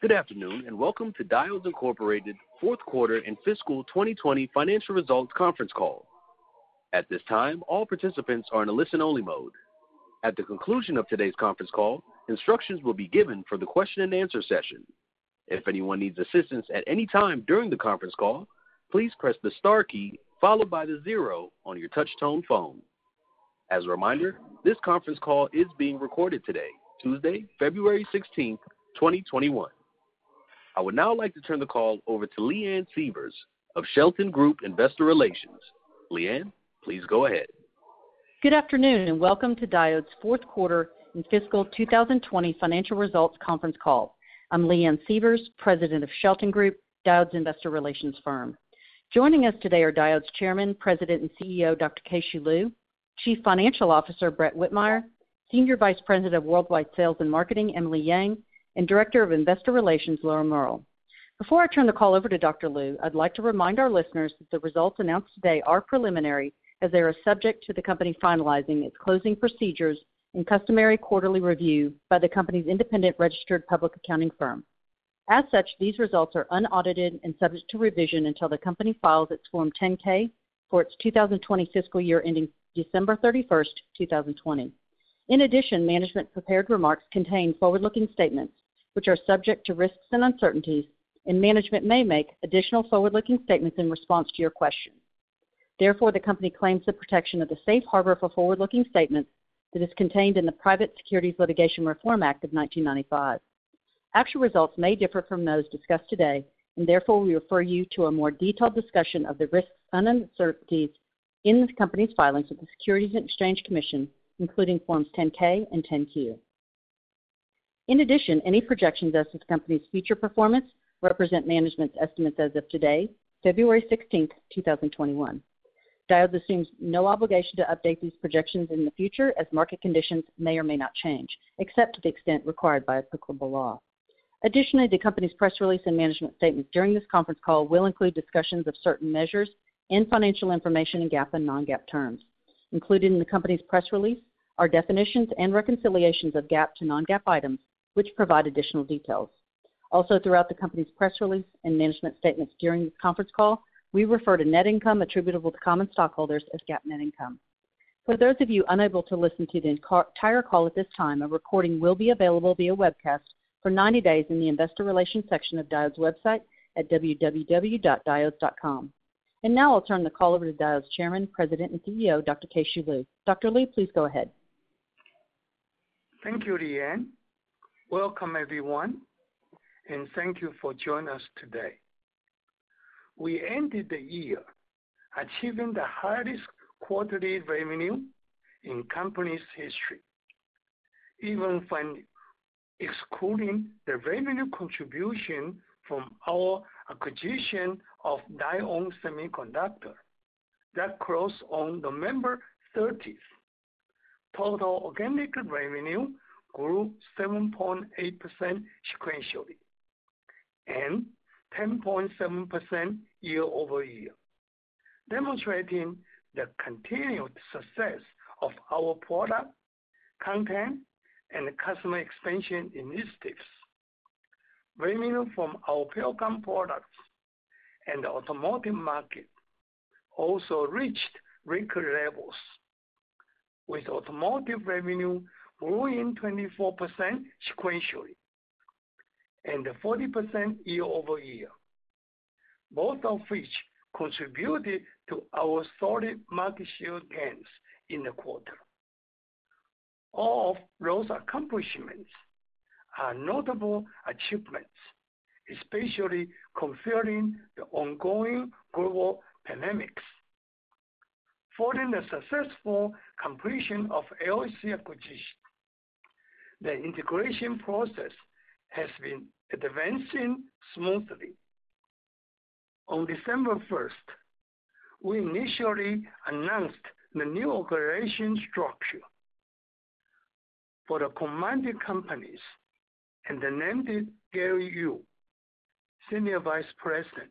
Good afternoon, and welcome to Diodes Incorporated fourth quarter and fiscal 2020 financial results conference call. At this time, all participants are in a listen-only mode. At the conclusion of today's conference call, instructions will be given for the question and answer session. If anyone needs assistance at any time during the conference call, please press the star key followed by the zero on your touch-tone phone. As a reminder, this conference call is being recorded today, Tuesday, February 16th, 2021. I would now like to turn the call over to Leanne Sievers of Shelton Group Investor Relations. Leanne, please go ahead. Good afternoon, and welcome to Diodes' fourth quarter and fiscal 2020 financial results conference call. I'm Leanne Sievers, President of Shelton Group, Diodes' investor relations firm. Joining us today are Diodes Chairman, President, and CEO, Dr. Keh-Shew Lu, Chief Financial Officer, Brett Whitmire, Senior Vice President of Worldwide Sales and Marketing, Emily Yang, and Director of Investor Relations, Laura Mehrl. Before I turn the call over to Dr. Lu, I'd like to remind our listeners that the results announced today are preliminary as they are subject to the company finalizing its closing procedures and customary quarterly review by the company's independent registered public accounting firm. As such, these results are unaudited and subject to revision until the company files its Form 10-K for its 2020 fiscal year ending December 31st, 2020. In addition, management prepared remarks contain forward-looking statements, which are subject to risks and uncertainties, and management may make additional forward-looking statements in response to your questions. Therefore, the company claims the protection of the safe harbor for forward-looking statements that is contained in the Private Securities Litigation Reform Act of 1995. Actual results may differ from those discussed today, and therefore we refer you to a more detailed discussion of the risks and uncertainties in the company's filings with the Securities and Exchange Commission, including Forms 10-K and 10-Q. In addition, any projections as to the company's future performance represent management's estimates as of today, February 16th, 2021. Diodes assumes no obligation to update these projections in the future as market conditions may or may not change, except to the extent required by applicable law. Additionally, the company's press release and management statements during this conference call will include discussions of certain measures and financial information in GAAP and non-GAAP terms. Included in the company's press release are definitions and reconciliations of GAAP to non-GAAP items, which provide additional details. Also, throughout the company's press release and management statements during this conference call, we refer to net income attributable to common stockholders as GAAP net income. For those of you unable to listen to the entire call at this time, a recording will be available via webcast for 90 days in the investor relations section of Diodes' website at www.diodes.com. And now I'll turn the call over to Diodes Chairman, President, and CEO, Dr. Keh-Shew Lu. Dr. Lu, please go ahead. Thank you, Leanne. Welcome, everyone, and thank you for joining us today. We ended the year achieving the highest quarterly revenue in company's history, even when excluding the revenue contribution from our acquisition of Lite-On Semiconductor that closed on November 30th. Total organic revenue grew 7.8% sequentially and 10.7% year-over-year, demonstrating the continued success of our product, content, and customer expansion initiatives. Revenue from our Pericom products and the automotive market also reached record levels, with automotive revenue growing 24% sequentially and 40% year-over-year, both of which contributed to our solid market share gains in the quarter. All of those accomplishments are notable achievements, especially considering the ongoing global pandemics. Following the successful completion of LSC acquisition, the integration process has been advancing smoothly. On December 1st, we initially announced the new organization structure for the combined companies and named Gary Yu, Senior Vice President,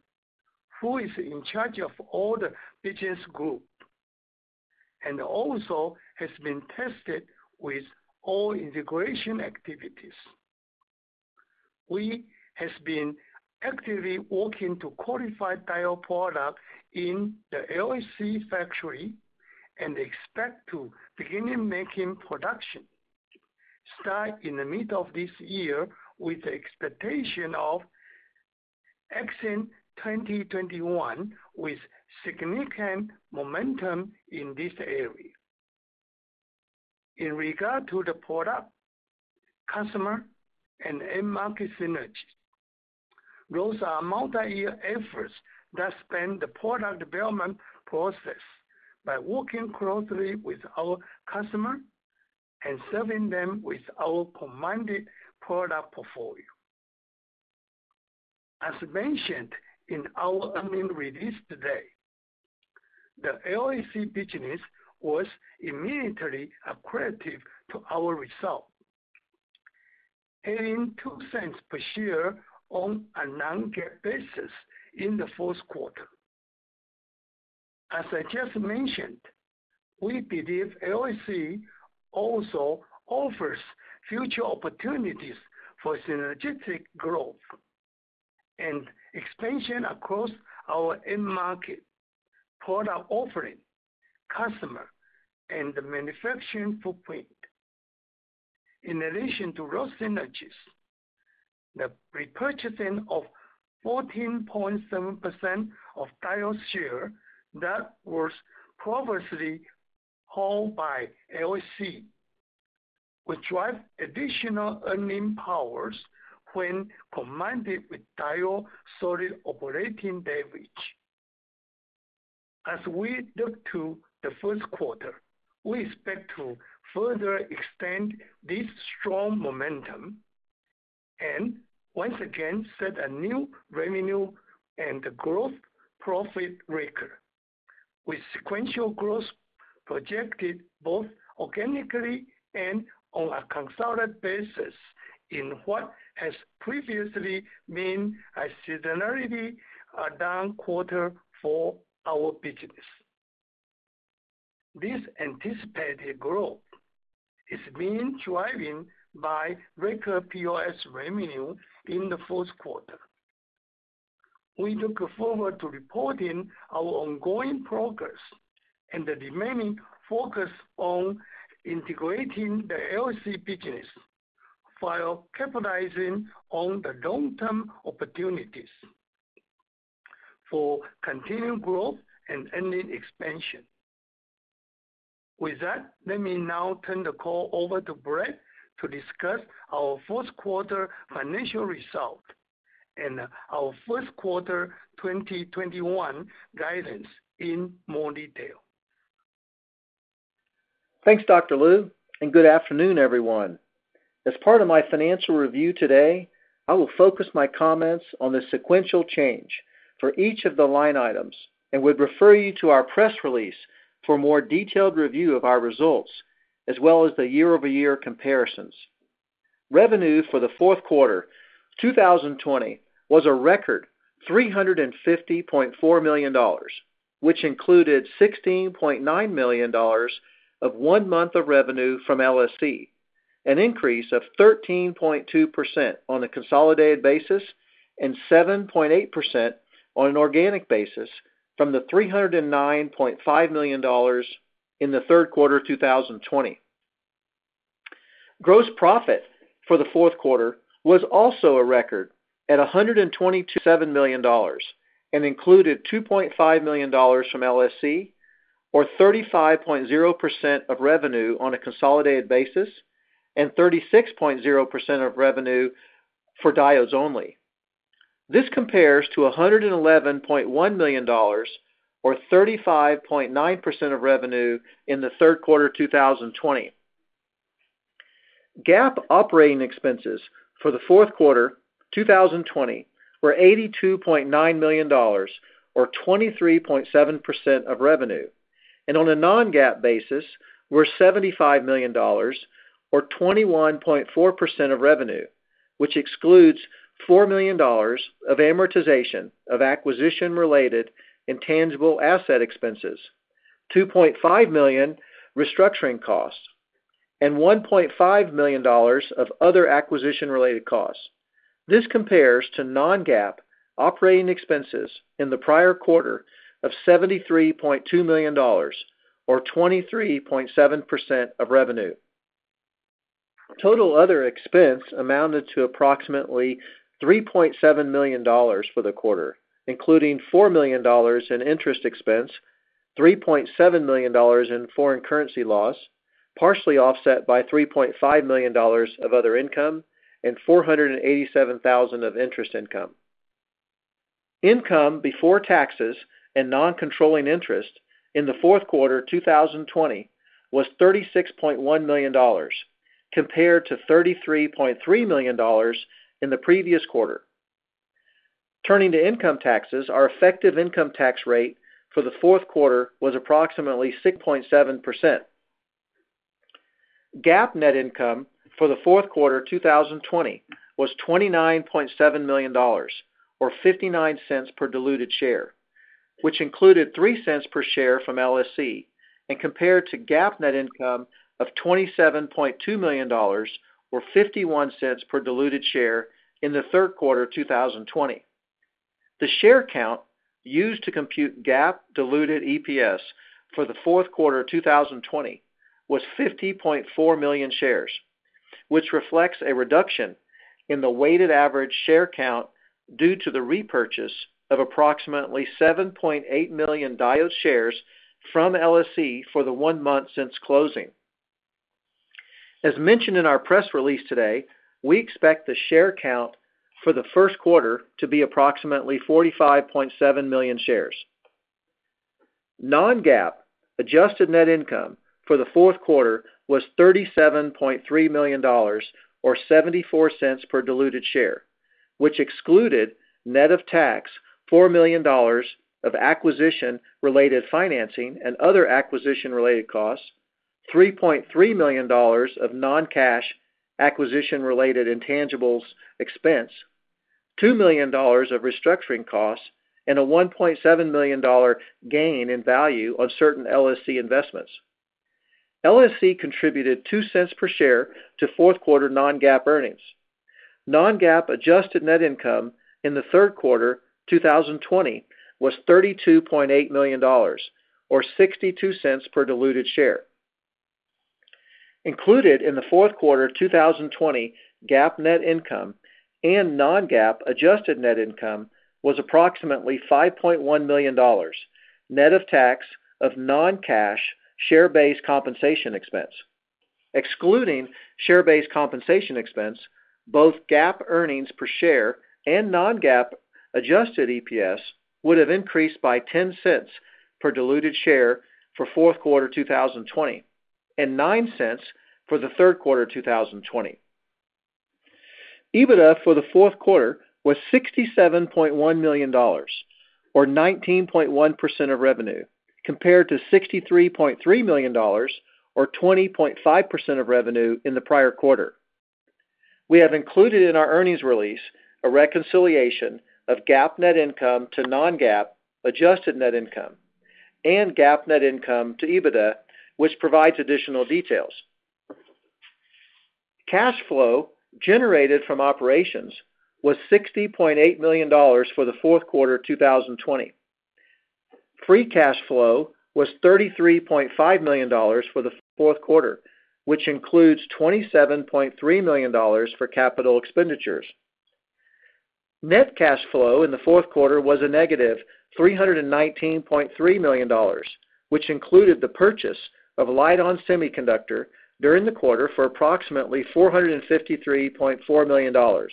who is in charge of all the business group, and also has been tasked with all integration activities. We has been actively working to qualify Diodes product in the LSC factory and expect to begin making production start in the middle of this year with the expectation of exit 2021 with significant momentum in this area. In regard to the product, customer, and end market synergies, those are multi-year efforts that span the product development process by working closely with our customer and serving them with our combined product portfolio. As mentioned in our earnings release today, the LSC business was immediately accretive to our result, adding $0.02 per share on a non-GAAP basis in the fourth quarter. As I just mentioned, we believe LSC also offers future opportunities for synergistic growth and expansion across our end market, product offering, customer, and the manufacturing footprint. In addition to those synergies, the repurchasing of 14.7% of Diodes share that was previously held by LSC will drive additional earning powers when combined with Diodes' solid operating leverage. As we look to the first quarter, we expect to further extend this strong momentum and once again set a new revenue and gross profit record with sequential growth projected both organically and on a consolidated basis in what has previously been a seasonally down quarter for our business. This anticipated growth is being driven by record POS revenue in the fourth quarter. We look forward to reporting our ongoing progress and the remaining focus on integrating the LSC business while capitalizing on the long-term opportunities for continued growth and earning expansion. With that, let me now turn the call over to Brett to discuss our fourth quarter financial result and our first quarter 2021 guidance in more detail. Thanks, Dr. Lu, and good afternoon, everyone. As part of my financial review today, I will focus my comments on the sequential change for each of the line items and would refer you to our press release for a more detailed review of our results, as well as the year-over-year comparisons. Revenue for the fourth quarter 2020 was a record $350.4 million, which included $16.9 million of one month of revenue from LSC, an increase of 13.2% on a consolidated basis and 7.8% on an organic basis from the $309.5 million in the third quarter of 2020. Gross profit for the fourth quarter was also a record at $127 million and included $2.5 million from LSC, or 35.0% of revenue on a consolidated basis, and 36.0% of revenue for Diodes only. This compares to $111.1 million, or 35.9% of revenue in the third quarter 2020. GAAP operating expenses for the fourth quarter 2020 were $82.9 million, or 23.7% of revenue, and on a non-GAAP basis were $75 million, or 21.4% of revenue, which excludes $4 million of amortization of acquisition-related intangible asset expenses, 2.5 million restructuring costs, and $1.5 million of other acquisition-related costs. This compares to non-GAAP operating expenses in the prior quarter of $73.2 million, or 23.7% of revenue. Total other expense amounted to approximately $3.7 million for the quarter, including $4 million in interest expense, $3.7 million in foreign currency loss, partially offset by $3.5 million of other income and $487,000 of interest income. Income before taxes and non-controlling interest in the fourth quarter 2020 was $36.1 million, compared to $33.3 million in the previous quarter. Turning to income taxes, our effective income tax rate for the fourth quarter was approximately 6.7%. GAAP net income for the fourth quarter 2020 was $29.7 million, or $0.59 per diluted share, which included $0.03 per share from LSC and compared to GAAP net income of $27.2 million, or $0.51 per diluted share in the third quarter 2020. The share count used to compute GAAP diluted EPS for the fourth quarter 2020 was 50.4 million shares, which reflects a reduction in the weighted average share count due to the repurchase of approximately 7.8 million Diodes shares from LSC for the one month since closing. As mentioned in our press release today, we expect the share count for the first quarter to be approximately 45.7 million shares. Non-GAAP adjusted net income for the fourth quarter was $37.3 million, or $0.74 per diluted share, which excluded net of tax $4 million of acquisition-related financing and other acquisition-related costs, $3.3 million of non-cash acquisition-related intangibles expense, $2 million of restructuring costs, and a $1.7 million gain in value on certain LSC investments. LSC contributed $0.02 per share to fourth quarter non-GAAP earnings. Non-GAAP adjusted net income in the third quarter 2020 was $32.8 million, or $0.62 per diluted share. Included in the fourth quarter 2020 GAAP net income and non-GAAP adjusted net income was approximately $5.1 million, net of tax of non-cash share-based compensation expense. Excluding share-based compensation expense, both GAAP earnings per share and non-GAAP adjusted EPS would have increased by $0.10 per diluted share for fourth quarter 2020 and $0.09 for the third quarter 2020. EBITDA for the fourth quarter was $67.1 million, or 19.1% of revenue, compared to $63.3 million, or 20.5% of revenue in the prior quarter. We have included in our earnings release a reconciliation of GAAP net income to non-GAAP adjusted net income and GAAP net income to EBITDA, which provides additional details. Cash flow generated from operations was $60.8 million for the fourth quarter 2020. Free cash flow was $33.5 million for the fourth quarter, which includes $27.3 million for capital expenditures. Net cash flow in the fourth quarter was a negative $319.3 million, which included the purchase of Lite-On Semiconductor during the quarter for approximately $453.4 million.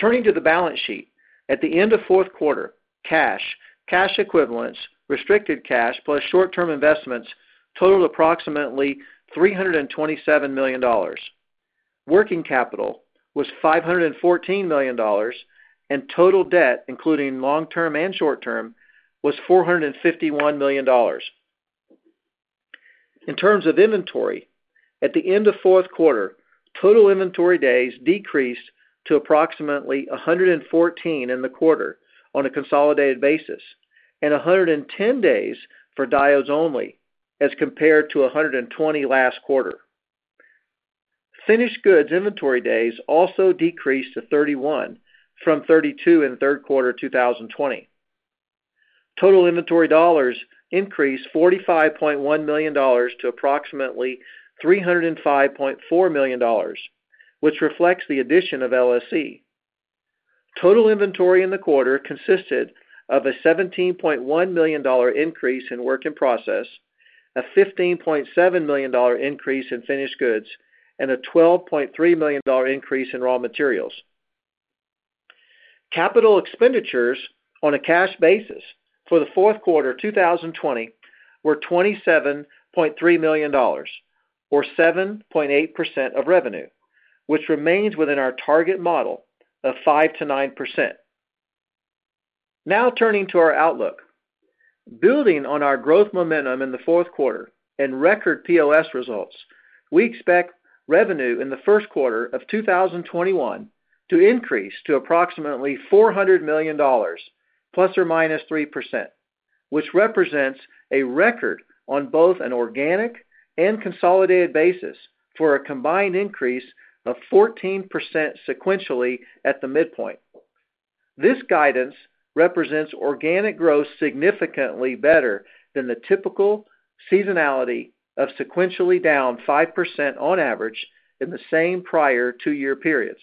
Turning to the balance sheet. At the end of fourth quarter, cash, cash equivalents, restricted cash, plus short-term investments totaled approximately $327 million. Working capital was $514 million, and total debt, including long-term and short-term, was $451 million. In terms of inventory, at the end of fourth quarter, total inventory days decreased to approximately 114 in the quarter on a consolidated basis, and 110 days for Diodes only, as compared to 120 last quarter. Finished goods inventory days also decreased to 31 from 32 in third quarter 2020. Total inventory dollars increased $45.1 million to approximately $305.4 million, which reflects the addition of LSC. Total inventory in the quarter consisted of a $17.1 million increase in work in process, a $15.7 million increase in finished goods, and a $12.3 million increase in raw materials. Capital expenditures on a cash basis for the fourth quarter 2020 were $27.3 million, or 7.8% of revenue, which remains within our target model of 5%-9%. Now turning to our outlook. Building on our growth momentum in the fourth quarter and record POS results, we expect revenue in the first quarter of 2021 to increase to approximately $400 million, ±3%, which represents a record on both an organic and consolidated basis for a combined increase of 14% sequentially at the midpoint. This guidance represents organic growth significantly better than the typical seasonality of sequentially down 5% on average in the same prior two-year periods.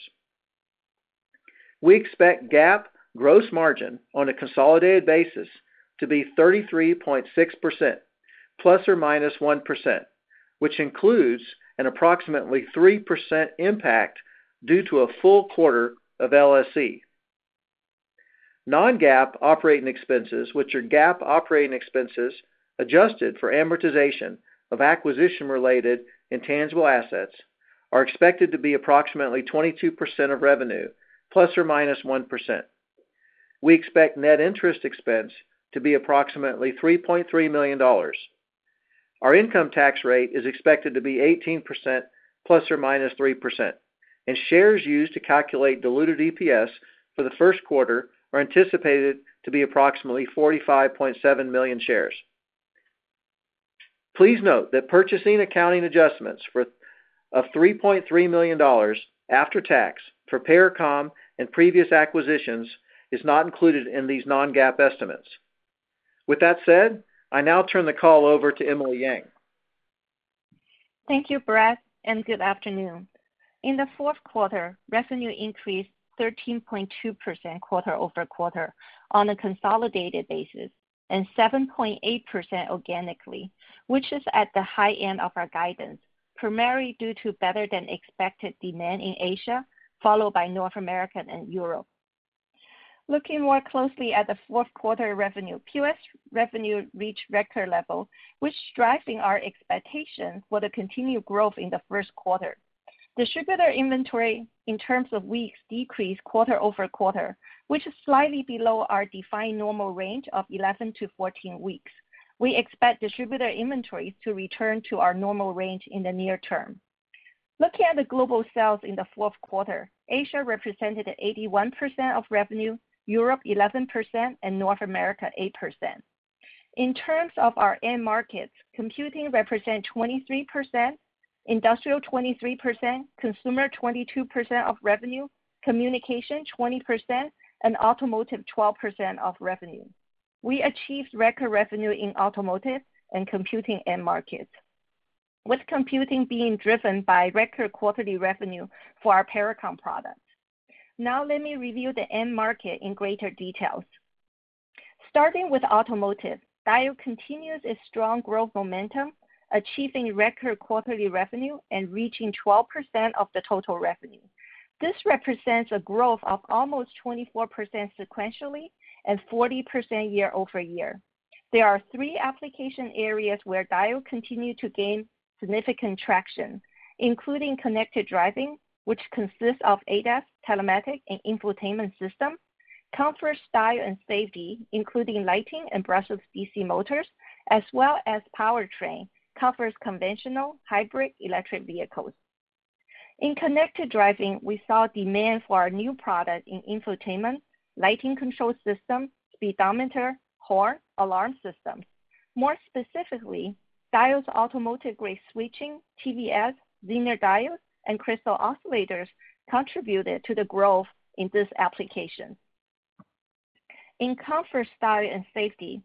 We expect GAAP gross margin on a consolidated basis to be 33.6%, ±1%, which includes an approximately 3% impact due to a full quarter of LSC. Non-GAAP operating expenses, which are GAAP operating expenses adjusted for amortization of acquisition-related intangible assets, are expected to be approximately 22% of revenue, ±1%. We expect net interest expense to be approximately $3.3 million. Our income tax rate is expected to be 18%, ±3%, and shares used to calculate diluted EPS for the first quarter are anticipated to be approximately 45.7 million shares. Please note that purchasing accounting adjustments of $3.3 million after tax for Pericom and previous acquisitions is not included in these non-GAAP estimates. With that said, I now turn the call over to Emily Yang. Thank you, Brett, and good afternoon. In the fourth quarter, revenue increased 13.2% quarter-over-quarter on a consolidated basis and 7.8% organically, which is at the high end of our guidance, primarily due to better than expected demand in Asia, followed by North America and Europe. Looking more closely at the fourth quarter revenue, POS revenue reached record level, which driving our expectations for the continued growth in the first quarter. Distributor inventory in terms of weeks decreased quarter-over-quarter, which is slightly below our defined normal range of 11-14 weeks. We expect distributor inventories to return to our normal range in the near term. Looking at the global sales in the fourth quarter, Asia represented 81% of revenue, Europe 11%, and North America 8%. In terms of our end markets, computing represent 23%, industrial 23%, consumer 22% of revenue, communication 20%, and automotive 12% of revenue. We achieved record revenue in automotive and computing end markets, with computing being driven by record quarterly revenue for our Pericom products. Now let me review the end market in greater details. Starting with automotive, Diodes continues its strong growth momentum, achieving record quarterly revenue and reaching 12% of the total revenue. This represents a growth of almost 24% sequentially and 40% year-over-year. There are three application areas where Diodes continue to gain significant traction, including connected driving, which consists of ADAS, telematics, and infotainment system, comfort, style, and safety, including lighting and brushless DC motors, as well as powertrain, covers conventional, hybrid, electric vehicles. In connected driving, we saw demand for our new product in infotainment, lighting control system, speedometer, horn, alarm systems. More specifically, Diodes automotive-grade switching, TVS, Zener diodes, and crystal oscillators contributed to the growth in this application. In comfort, style, and safety,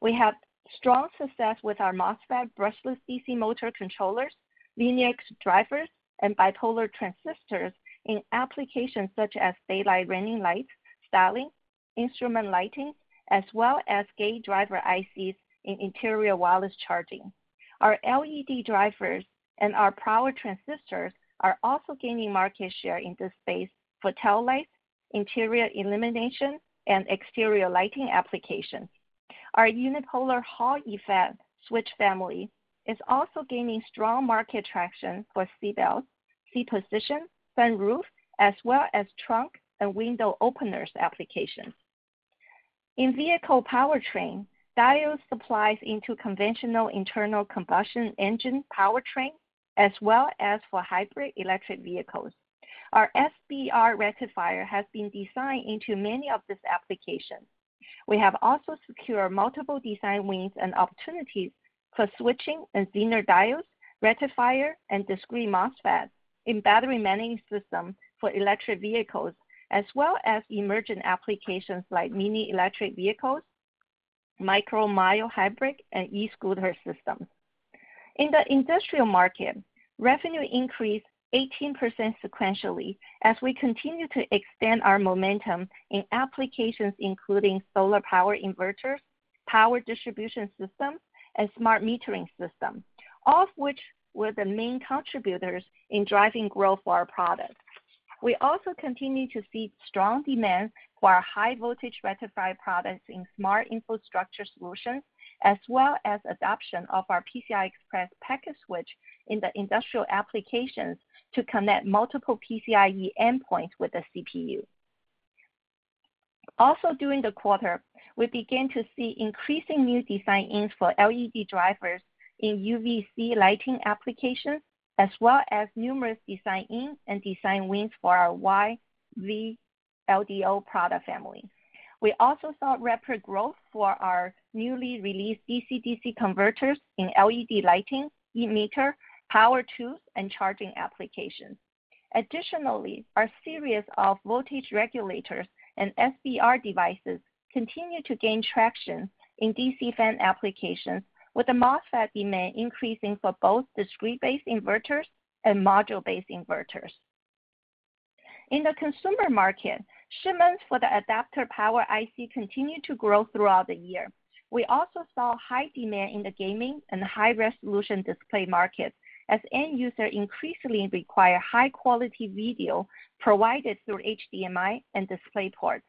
we have strong success with our MOSFET brushless DC motor controllers, linear drivers, and bipolar transistors in applications such as daylight running lights, styling, instrument lighting, as well as gate driver ICs in interior wireless charging. Our LED drivers and our power transistors are also gaining market share in this space for tail lights, interior illumination, and exterior lighting applications. Our unipolar Hall effect switch family is also gaining strong market traction for seat belts, seat position, sunroof, as well as trunk and window openers applications. In vehicle powertrain, Diodes supplies into conventional internal combustion engine powertrain, as well as for hybrid electric vehicles. Our SBR rectifier has been designed into many of these applications. We have also secured multiple design wins and opportunities for switching and Zener diodes, rectifier, and discrete MOSFET in battery management system for electric vehicles, as well as emerging applications like mini electric vehicles, micro mild hybrid, and e-scooter systems. In the industrial market, revenue increased 18% sequentially as we continue to extend our momentum in applications including solar power inverters, power distribution systems, and smart metering systems, all of which were the main contributors in driving growth for our products. We also continue to see strong demand for our high voltage rectifier products in smart infrastructure solutions, as well as adoption of our PCI Express packet switch in the industrial applications to connect multiple PCIe endpoints with the CPU. Also during the quarter, we began to see increasing new design-ins for LED drivers in UVC lighting applications, as well as numerous design-ins and design wins for our YV-LDO product family. We also saw rapid growth for our newly released DC-DC converters in LED lighting, e-meter, power tools, and charging applications. Additionally, our series of voltage regulators and SBR devices continue to gain traction in DC fan applications, with the MOSFET demand increasing for both discrete-based inverters and module-based inverters. In the consumer market, shipments for the adapter power IC continued to grow throughout the year. We also saw high demand in the gaming and high-resolution display markets as end users increasingly require high-quality video provided through HDMI and DisplayPort.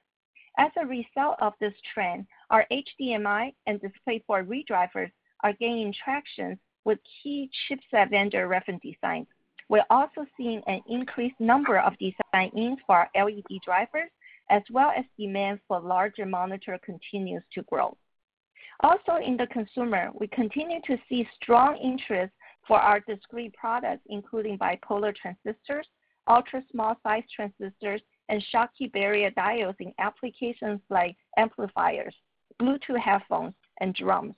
As a result of this trend, our HDMI and DisplayPort redrivers are gaining traction with key chipset vendor reference designs. We're also seeing an increased number of design-ins for our LED drivers, as well as demand for larger monitor continues to grow. Also in the consumer, we continue to see strong interest for our discrete products, including bipolar transistors, ultra-small size transistors, and Schottky barrier diodes in applications like amplifiers, Bluetooth headphones, and drums.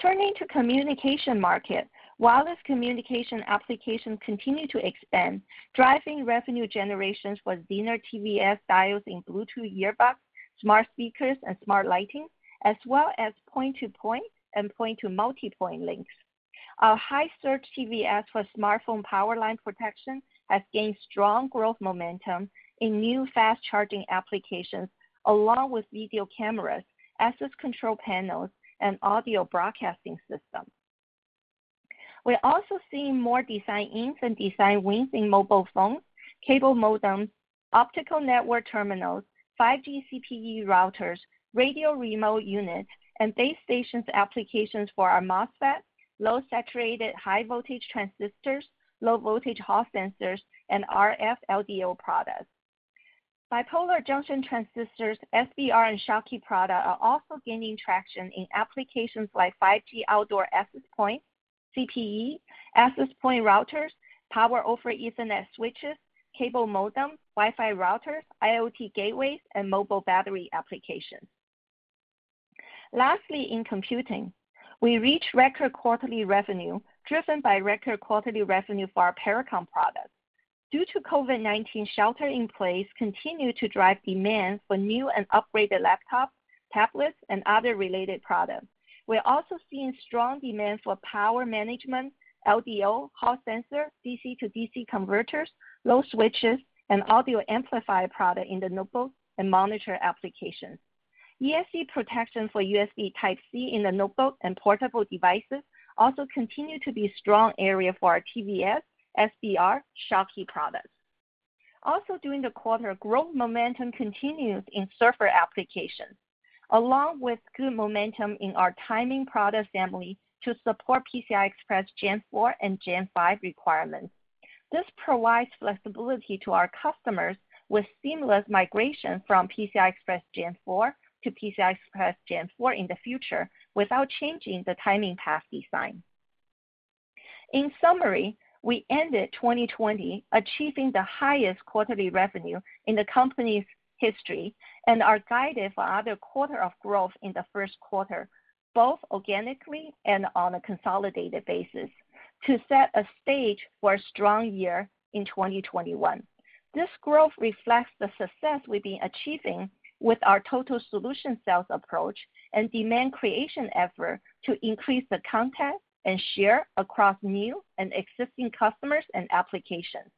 Turning to communication market, wireless communication applications continue to expand, driving revenue generations for Zener TVS diodes in Bluetooth earbuds, smart speakers, and smart lighting, as well as point-to-point and point-to-multipoint links. Our high surge TVS for smartphone power line protection has gained strong growth momentum in new fast charging applications, along with video cameras, access control panels, and audio broadcasting systems. We're also seeing more design-ins and design wins in mobile phones, cable modems, optical network terminals, 5G CPE routers, radio remote units, and base stations applications for our MOSFET, low saturated high voltage transistors, low voltage Hall sensors, and RF LDO products. Bipolar junction transistors, SBR, and Schottky products are also gaining traction in applications like 5G outdoor access points, CPE, access point routers, power over Ethernet switches, cable modem, Wi-Fi routers, IoT gateways, and mobile battery applications. Lastly, in computing, we reached record quarterly revenue driven by record quarterly revenue for our Pericom products. Due to COVID-19 shelter in place continue to drive demand for new and upgraded laptops, tablets, and other related products. We're also seeing strong demand for power management, LDO, Hall sensor, DC-to-DC converters, load switches, and audio amplifier product in the notebook and monitor applications. ESD protection for USB Type-C in the notebook and portable devices also continue to be strong area for our TVS, SBR, Schottky products. Also during the quarter, growth momentum continues in server applications, along with good momentum in our timing product family to support PCI Express Gen 4 and Gen 5 requirements. This provides flexibility to our customers with seamless migration from PCI Express Gen 4 to PCI Express Gen 4 in the future without changing the timing path design. In summary, we ended 2020 achieving the highest quarterly revenue in the company's history and are guided for another quarter of growth in the first quarter, both organically and on a consolidated basis, to set a stage for a strong year in 2021. This growth reflects the success we've been achieving with our total solution sales approach and demand creation effort to increase the content and share across new and existing customers and applications.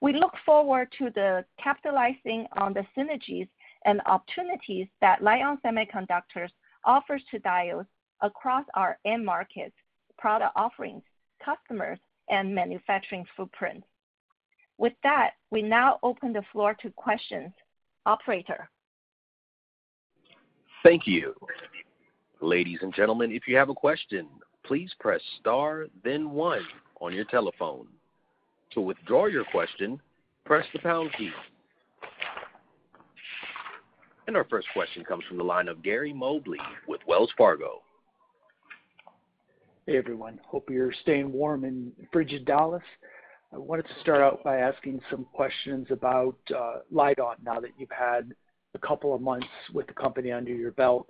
We look forward to capitalizing on the synergies and opportunities that Lite-On Semiconductor offers to Diodes across our end markets, product offerings, customers, and manufacturing footprint. With that, we now open the floor to questions. Operator? Thank you. Ladies and gentlemen, if you have a question, please press star then one on your telephone. To withdraw your question, press the pound key. And our first question comes from the line of Gary Mobley with Wells Fargo. Hey, everyone. Hope you're staying warm in frigid Dallas. I wanted to start out by asking some questions about uh, Lite-On now that you've had a couple of months with the company under your belt.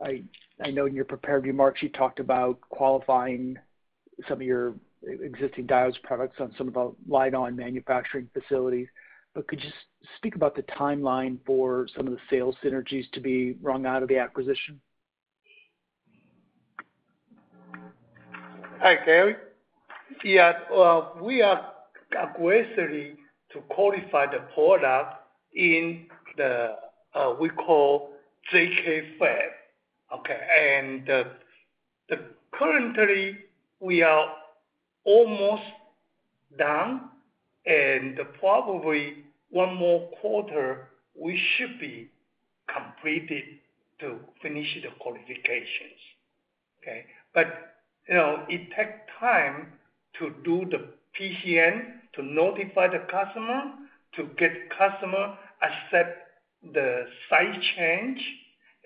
I know in your prepared remarks, you talked about qualifying some of your existing Diodes products on some of the Lite-On manufacturing facilities. But could you speak about the timeline for some of the sales synergies to be wrung out of the acquisition? Hi, Gary. Yeah. We are aggressively to qualify the product in the, uh, we call JK Fab. Okay. And uh, currently, we are almost done, and probably one more quarter, we should be completed to finish the qualifications. Okay. You know, It takes time to do the PCN, to notify the customer, to get customer accept the site change.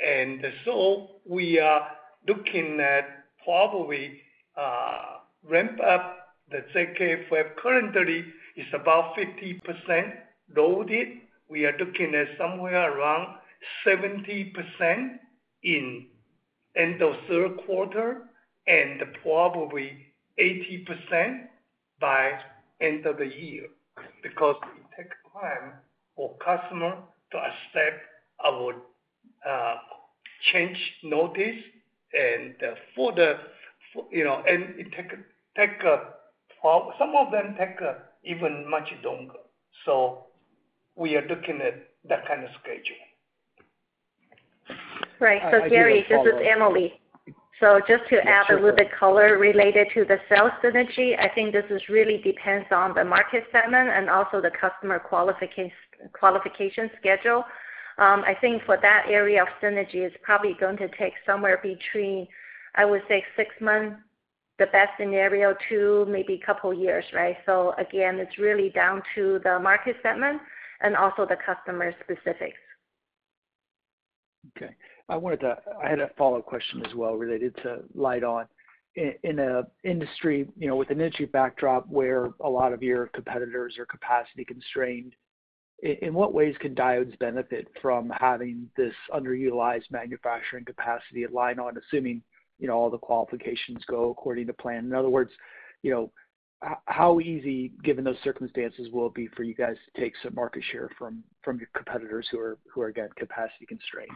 And so we are looking at probably uh, ramp up the JK Fab. Currently, it's about 50% loaded. We are looking at somewhere around 70% in end of third quarter, and probably 80% by end of the year. Because it takes time for customer to accept our uh, change notice, and uh, some of them take even much longer. So we are looking at that kind of schedule. Right. I do have a follow-up. Gary, this is Emily. So just to add a little bit color related to the sales synergy, I think this is really depends on the market segment and also the customer qualification schedule. Um, I think for that area of synergy, it's probably going to take somewhere between, I would say, six months, the best scenario, to maybe couple years, right? So again, it's really down to the market segment and also the customer specifics. Okay. I wanted to. I had a follow-up question as well related to Lite-On. In an industry, you know, with an industry backdrop where a lot of your competitors are capacity constrained, in what ways can Diodes benefit from having this underutilized manufacturing capacity at Lite-On, assuming you know, all the qualifications go according to plan? In other words, you know, how easy, given those circumstances, will it be for you guys to take some market share from from your competitors who are who are again capacity constrained?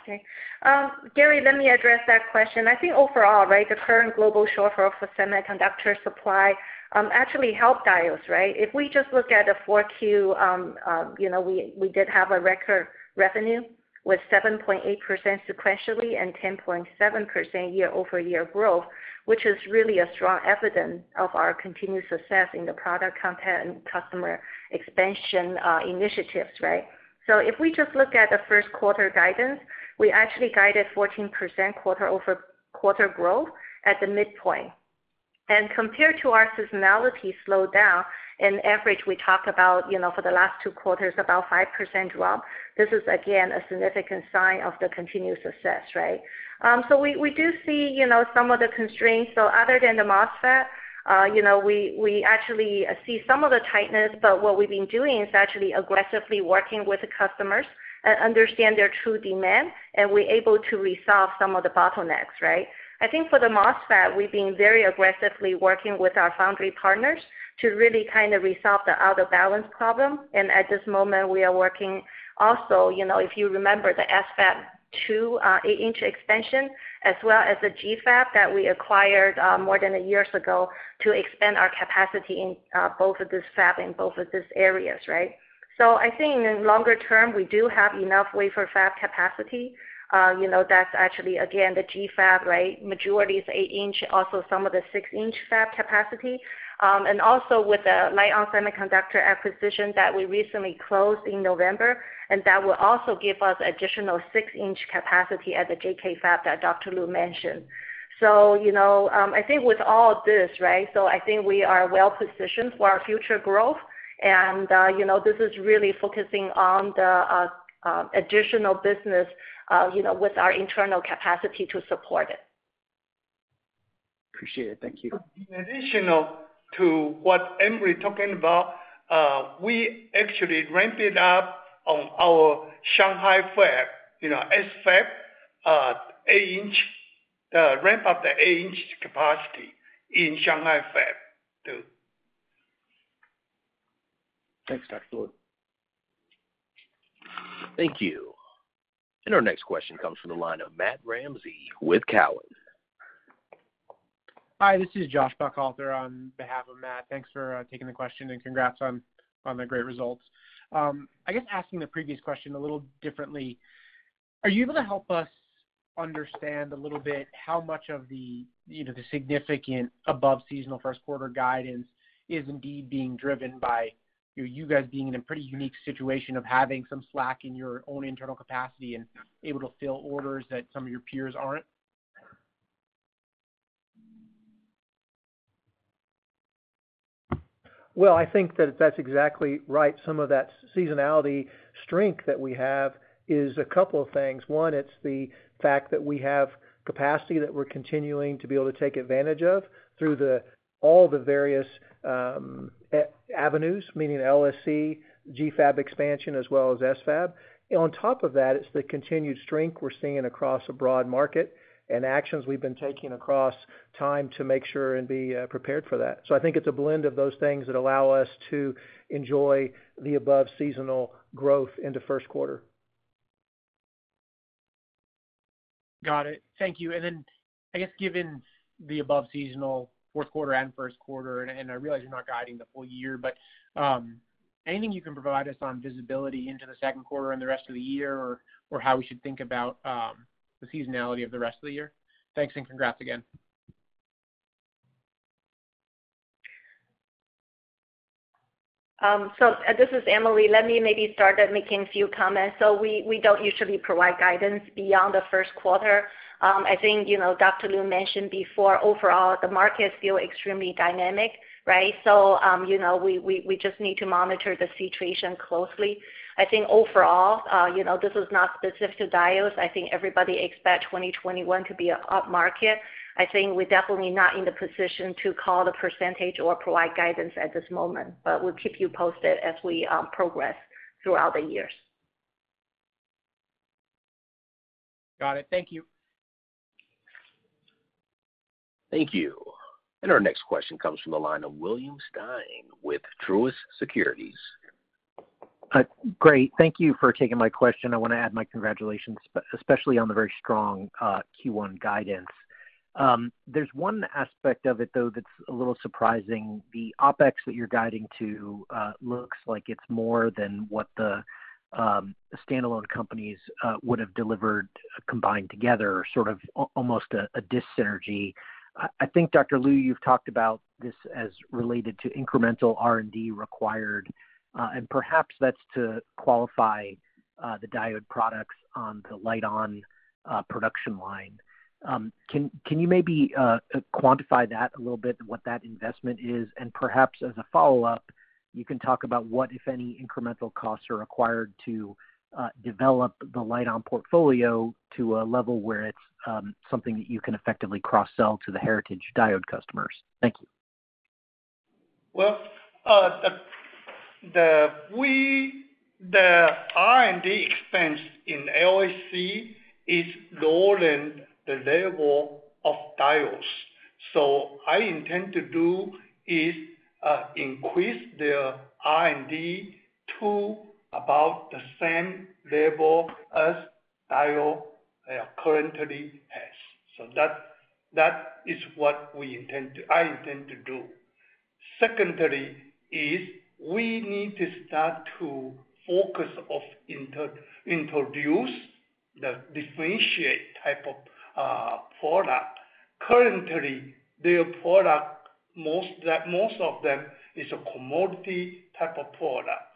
Okay. Um, Gary, let me address that question. I think overall, right, the current global shortfall for semiconductor supply um, actually helped Diodes, right? If we just look at the 4Q, um, you know, we did have a record revenue with 7.8% sequentially and 10.7% year-over-year growth, which is really a strong evidence of our continued success in the product content and customer expansion uh, initiatives, right? So if we just look at the first quarter guidance, we actually guided 14% quarter-over-quarter growth at the midpoint. And compared to our seasonality slowdown, in average, we talk about, you know, for the last two quarters, about 5% drop. This is again a significant sign of the continued success, right? Um, so we we do see, you know, some of the constraints. So other than the MOSFET, uh, you know, we we actually uh, see some of the tightness, but what we've been doing is actually aggressively working with the customers and understand their true demand, and we're able to resolve some of the bottlenecks, right? I think for the MOSFET, we've been very aggressively working with our foundry partners to really kind of resolve the out of balance problem. And at this moment, we are working also, you know, if you remember the SFAB 2 uh, 8-inch expansion, as well as the GFAB that we acquired uh, more than a year ago to expand our capacity in uh, both of these fab in both of these areas, right? So I think in longer term, we do have enough wafer fab capacity. You know, that's actually, again, the GFAB, right? Majority is 8-inch, also some of the 6-inch fab capacity. Um, and also with the Lite-On Semiconductor acquisition that we recently closed in November, and that will also give us additional 6-inch capacity at the JK fab that Dr. Lu mentioned. So, you know, I think with all this, right, so I think we are well positioned for our future growth. And, uh, you know, this is really focusing on the additional business, Uh, you know, with our internal capacity to support it. Appreciate it. Thank you. In addition uh, to what Emily talking about, uh, we actually ramped it up on our Shanghai fab, you know, SFAB, 8-inch, ramp up the 8-inch capacity in Shanghai fab too. Thanks, Dr. Lu. Thank you. And our next question comes from the line of Matt Ramsay with Cowen. Hi, this is Josh Buchalter on behalf of Matt. Thanks for uh, taking the question, and congrats on the great results. Um, I guess asking the previous question a little differently, are you able to help us understand a little bit how much of the, you know, the significant above seasonal first quarter guidance is indeed being driven by you guys being in a pretty unique situation of having some slack in your own internal capacity and able to fill orders that some of your peers aren't? Well, I think that that's exactly right. Some of that seasonality strength that we have is a couple of things. One, it's the fact that we have capacity that we're continuing to be able to take advantage of through all the various um, avenues, meaning LSC, GFAB expansion, as well as SFAB. On top of that, it's the continued strength we're seeing across a broad market and actions we've been taking across time to make sure and be uh, prepared for that. So I think it's a blend of those things that allow us to enjoy the above seasonal growth into first quarter. Got it. Thank you. And then I guess given the above seasonal fourth quarter and first quarter, and I realize you're not guiding the full year, but um, anything you can provide us on visibility into the second quarter and the rest of the year or how we should think about um, the seasonality of the rest of the year? Thanks, and congrats again. This is Emily. Let me maybe start making a few comments. So we we don't usually provide guidance beyond the first quarter. Um, I think, you know, Dr. Lu mentioned before, overall, the market is still extremely dynamic, right? So, um, you know, we we, we just need to monitor the situation closely. I think overall, you know, this is not specific to Diodes. I think everybody expect 2021 to be an up market. I think we're definitely not in the position to call the percentage or provide guidance at this moment, but we'll keep you posted as we um, progress throughout the years. Got it. Thank you. Thank you. And our next question comes from the line of William Stein with Truist Securities. Uh, great. Thank you for taking my question. I wanna add my congratulations, especially on the very strong uh, Q1 guidance. Um, there's one aspect of it, though, that's a little surprising. The OpEx that you're guiding to uh, looks like it's more than what the um, standalone companies uh, would have delivered uh, combined together, sort of almost a dis-synergy. I think, Dr. Lu, you've talked about this as related to incremental R&D required, and perhaps that's to qualify the diode products on the Lite-On production line. Um, can you maybe uh, uh, quantify that a little bit, what that investment is? And perhaps as a follow-up, you can talk about what, if any, incremental costs are required to uh, develop the Lite-On portfolio to a level where it's um, something that you can effectively cross-sell to the heritage diode customers. Thank you. Well, the R&D expense in LSC is lower than the level of Diodes. So, I intend to do is uh, increase the R&D to about the same level as Diodes uh, currently has. So that that is what I intend to do. Secondly is we need to start to focus on introduce the differentiate type of Uh, product. Currently, their product, most of them is a commodity type of product.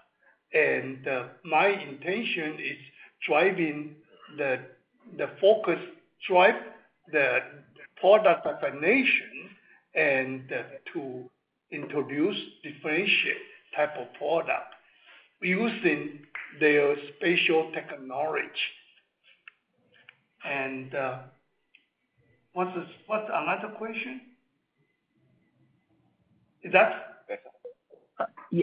And uh, my intention is driving the the focus, drive the product definition and uh, to introduce differentiate type of product using their special technology. What's another question? Is that?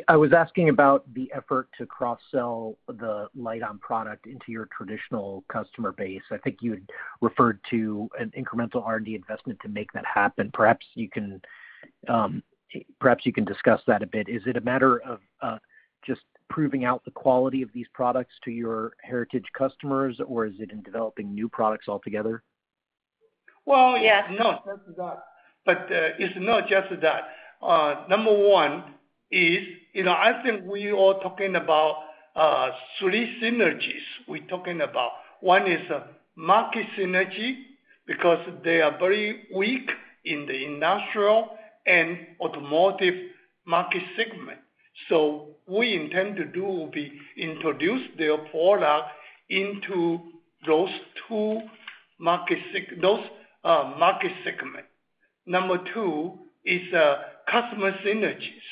I was asking about the effort to cross-sell the Lite-On product into your traditional customer base. I think you had referred to an incremental R&D investment to make that happen. Um, perhaps you can discuss that a bit. Is it a matter of uh, just proving out the quality of these products to your heritage customers, or is it in developing new products altogether? Well, yeah, no, just that. But uh, it's not just that. Uh, number one is, you know, I think we are talking about uh, three synergies we're talking about. One is a market synergy, because they are very weak in the industrial and automotive market segment. So we intend to do will be introduce their product into those two market Uh, segment. Number two is uh, customer synergies.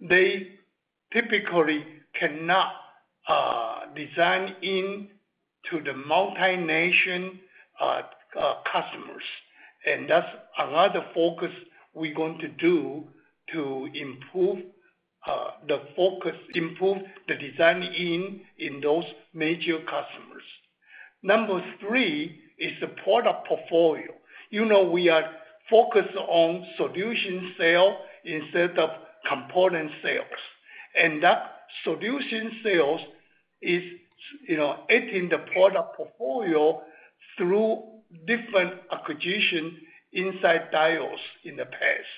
They typically cannot uh, design in to the multinational customers. And that's another focus we're going to do to improve the focus, improve the design in in those major customers. Number three is the product portfolio. You know, we are focused on solution sale instead of component sales. And that solution sales is, you know, adding the product portfolio through different acquisition inside Diodes in the past.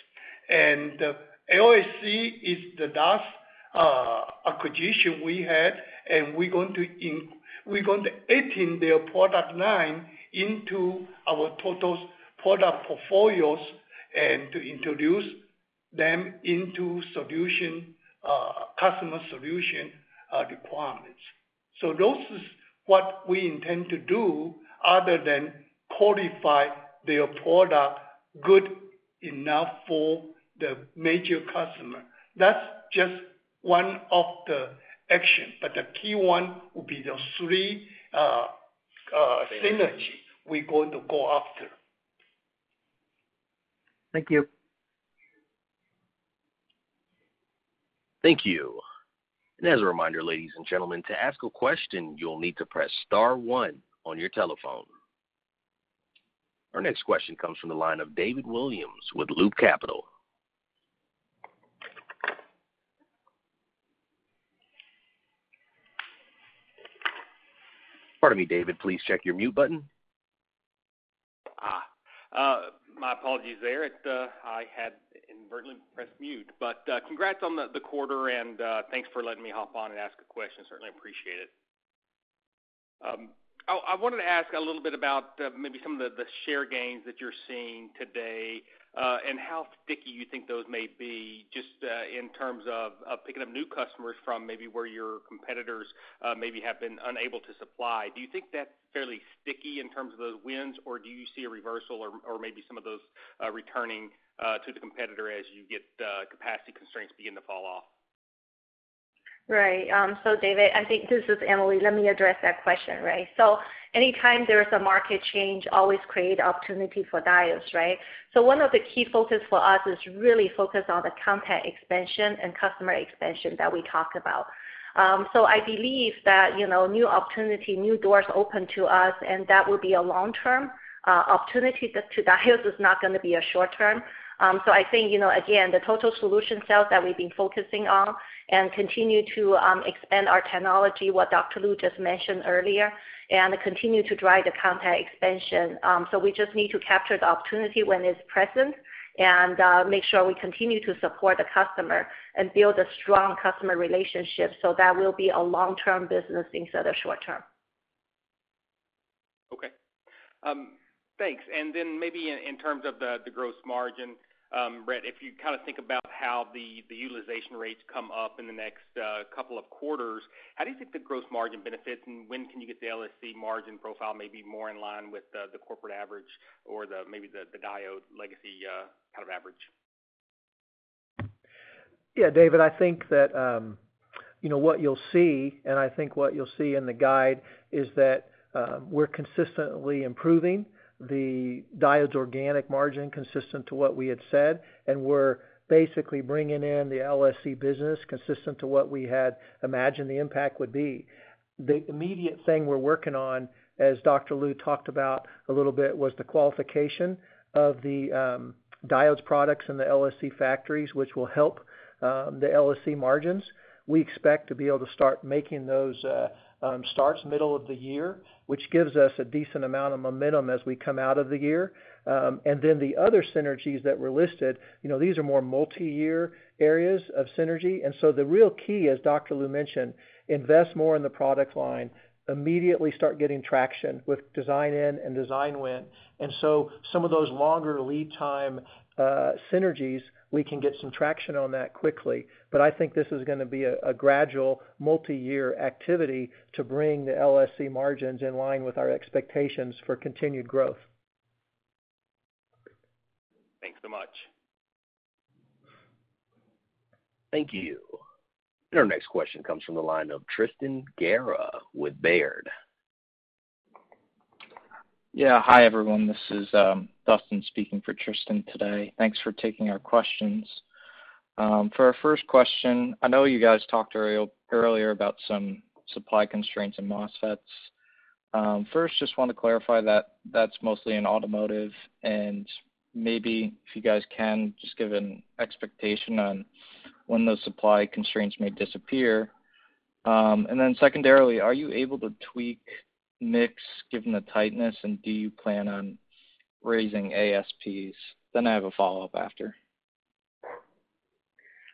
And uh, LSC is the last uh, acquisition we had, and we're going to add in their product line into our total product portfolios and to introduce them into solution uh, customer solution uh, requirements. So those is what we intend to do other than qualify their product good enough for the major customer. That's just one of the action, but the key one will be the three uh, synergy we're going to go after. Thank you. Thank you. And as a reminder, ladies and gentlemen, to ask a question, you'll need to press star one on your telephone. Our next question comes from the line of David Williams with Loop Capital. Pardon me, David, please check your mute button. Ah, uh, My apologies there. Uh, I had inadvertently pressed mute. But uh congrats on the quarter, and uh, thanks for letting me hop on and ask a question. Certainly appreciate it. Um, Oh, I wanted to ask a little bit about uh, maybe some of the share gains that you're seeing today, uh, and how sticky you think those may be just uh, in terms of picking up new customers from maybe where your competitors maybe have been unable to supply. Do you think that's fairly sticky in terms of those wins, or do you see a reversal or maybe some of those returning to the competitor as you get capacity constraints begin to fall off? Right. Um, so David, I think this is Emily. Let me address that question, right? So anytime there's a market change, always create opportunity for Diodes, right? So one of the key focus for us is really focus on the content expansion and customer expansion that we talk about. Um, so I believe that, you know, new opportunity, new doors open to us, and that will be a long-term uh, opportunity to Diodes is not gonna be a short term. Um, I think, you know, again, the total solution sales that we've been focusing on and continue to um, expand our technology, what Dr. Lu just mentioned earlier, and continue to drive the content expansion. Um so we just need to capture the opportunity when it's present and uh, make sure we continue to support the customer and build a strong customer relationship. So that will be a long-term business instead of short term. Okay. Um, Thanks. And then maybe in terms of the gross margin, um, Brett, if you kind of think about how the utilization rates come up in the next uh, couple of quarters, how do you think the gross margin benefits, and when can you get the LSC margin profile maybe more in line with the corporate average or maybe the Diodes legacy uh, kind of average? Yeah, David, I think that, um, you know, what you'll see, and I think what you'll see in the guide is that, um, we're consistently improving the Diodes organic margin consistent to what we had said, and we're basically bringing in the LSC business consistent to what we had imagined the impact would be. The immediate thing we're working on, as Dr. Lu talked about a little bit, was the qualification of the um, Diodes products in the LSC factories, which will help um, the LSC margins. We expect to be able to start making those uh, Um, starts middle of the year, which gives us a decent amount of momentum as we come out of the year. Um, and then the other synergies that were listed, you know, these are more multi-year areas of synergy. And so the real key, as Dr. Lu mentioned, invest more in the product line, immediately start getting traction with design in and design win. And so some of those longer lead time uh, synergies, we can get some traction on that quickly. But I think this is gonna be a gradual multi-year activity to bring the LSC margins in line with our expectations for continued growth. Thanks so much. Thank you. Our next question comes from the line of Tristan Gerra with Baird. Yeah. Hi, everyone. This is um, Dustin speaking for Tristan today. Thanks for taking our questions. Um, for our first question, I know you guys talked earlier about some supply constraints in MOSFETs. Um, first, just want to clarify that that's mostly in automotive, and maybe if you guys can just give an expectation on when those supply constraints may disappear. Um, and then secondarily, are you able to tweak mix given the tightness, and do you plan on raising ASPs? Then I have a follow-up after.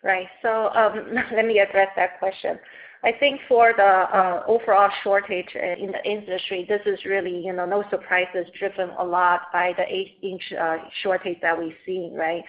Right. So um, Let me address that question. I think for the uh, overall shortage uh, in the industry, this is really, you know, no surprises, driven a lot by the 8-inch uh, shortage that we've seen, right?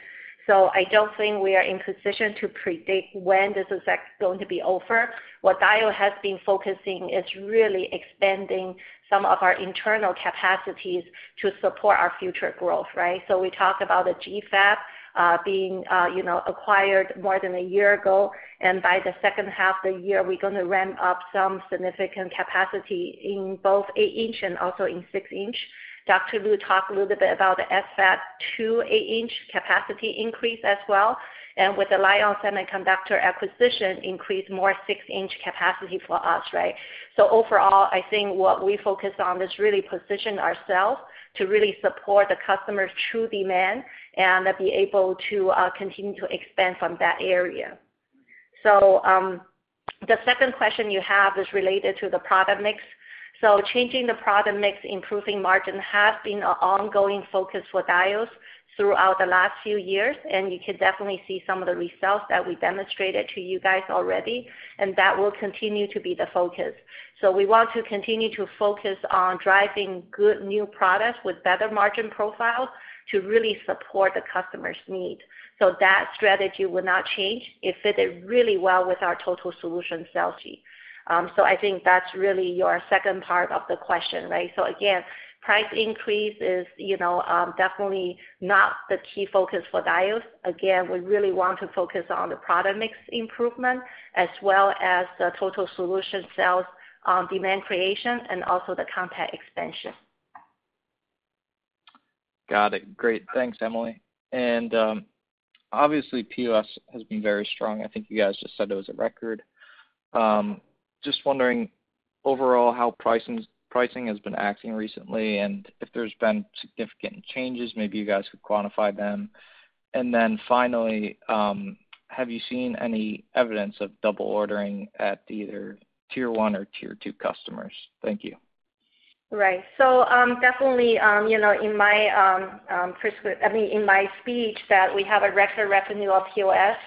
I don't think we are in position to predict when this is going to be over. What Diodes has been focusing is really expanding some of our internal capacities to support our future growth, right? So we talk about the GFAB uh, being, uh, you know, acquired more than a year ago, and by the second half of the year, we're gonna ramp up some significant capacity in both 8-inch and also in 6-inch. Dr. Lu talked a little bit about the SFAB 2 8-inch capacity increase as well. and with the Lite-On Semiconductor acquisition, increase more 6-inch capacity for us, right? So overall, I think what we focus on is really position ourselves to really support the customer's true demand and be able to uh, continue to expand from that area. So, um, the second question you have is related to the product mix. So changing the product mix, improving margin has been an ongoing focus for Diodes throughout the last few years, and you can definitely see some of the results that we demonstrated to you guys already, and that will continue to be the focus. So we want to continue to focus on driving good new products with better margin profiles to really support the customer's need. So that strategy will not change. It fitted really well with our total solution strategy. Um, I think that's really your second part of the question, right? So again, price increase is, you know, um, definitely not the key focus for Diodes. Again, we really want to focus on the product mix improvement as well as the total solution sales, um, demand creation and also the content expansion. Got it. Great. Thanks, Emily. And um obviously, POS has been very strong. I think you guys just said it was a record. Just wondering overall how pricing has been acting recently, and if there's been significant changes, maybe you guys could quantify them. And then finally, um, have you seen any evidence of double ordering at either tier one or tier two customers? Thank you. Right. So um definitely, um, you know, um, in my speech that we have a record revenue of POS,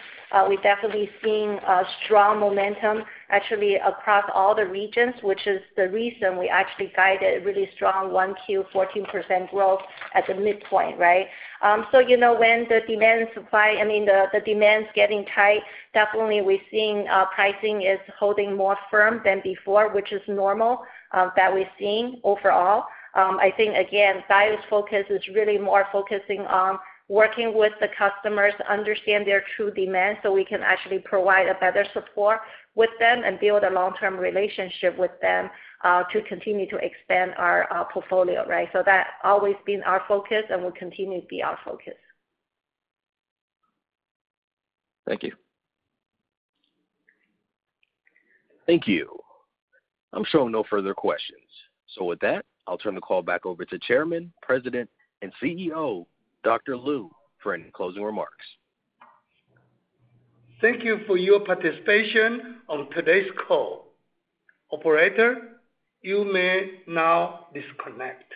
we're definitely seeing a strong momentum actually across all the regions, which is the reason we actually guided really strong 1Q 14% growth at the midpoint, right? Um so you know, when the demand supply, I mean, the demand's getting tight, definitely we're seeing uh pricing is holding more firm than before, which is normal, um that we're seeing overall. Um I think again, Diodes focus is really more focusing on working with the customers understand their true demand, so we can actually provide a better support with them and build a long-term relationship with them, uh, to continue to expand our uh, portfolio, right? So that always been our focus and will continue to be our focus. Thank you. Thank you. I'm showing no further questions. So with that, I'll turn the call back over to Chairman, President, and CEO, Dr. Lu, for any closing remarks. Thank you for your participation on today's call. Operator, you may now disconnect.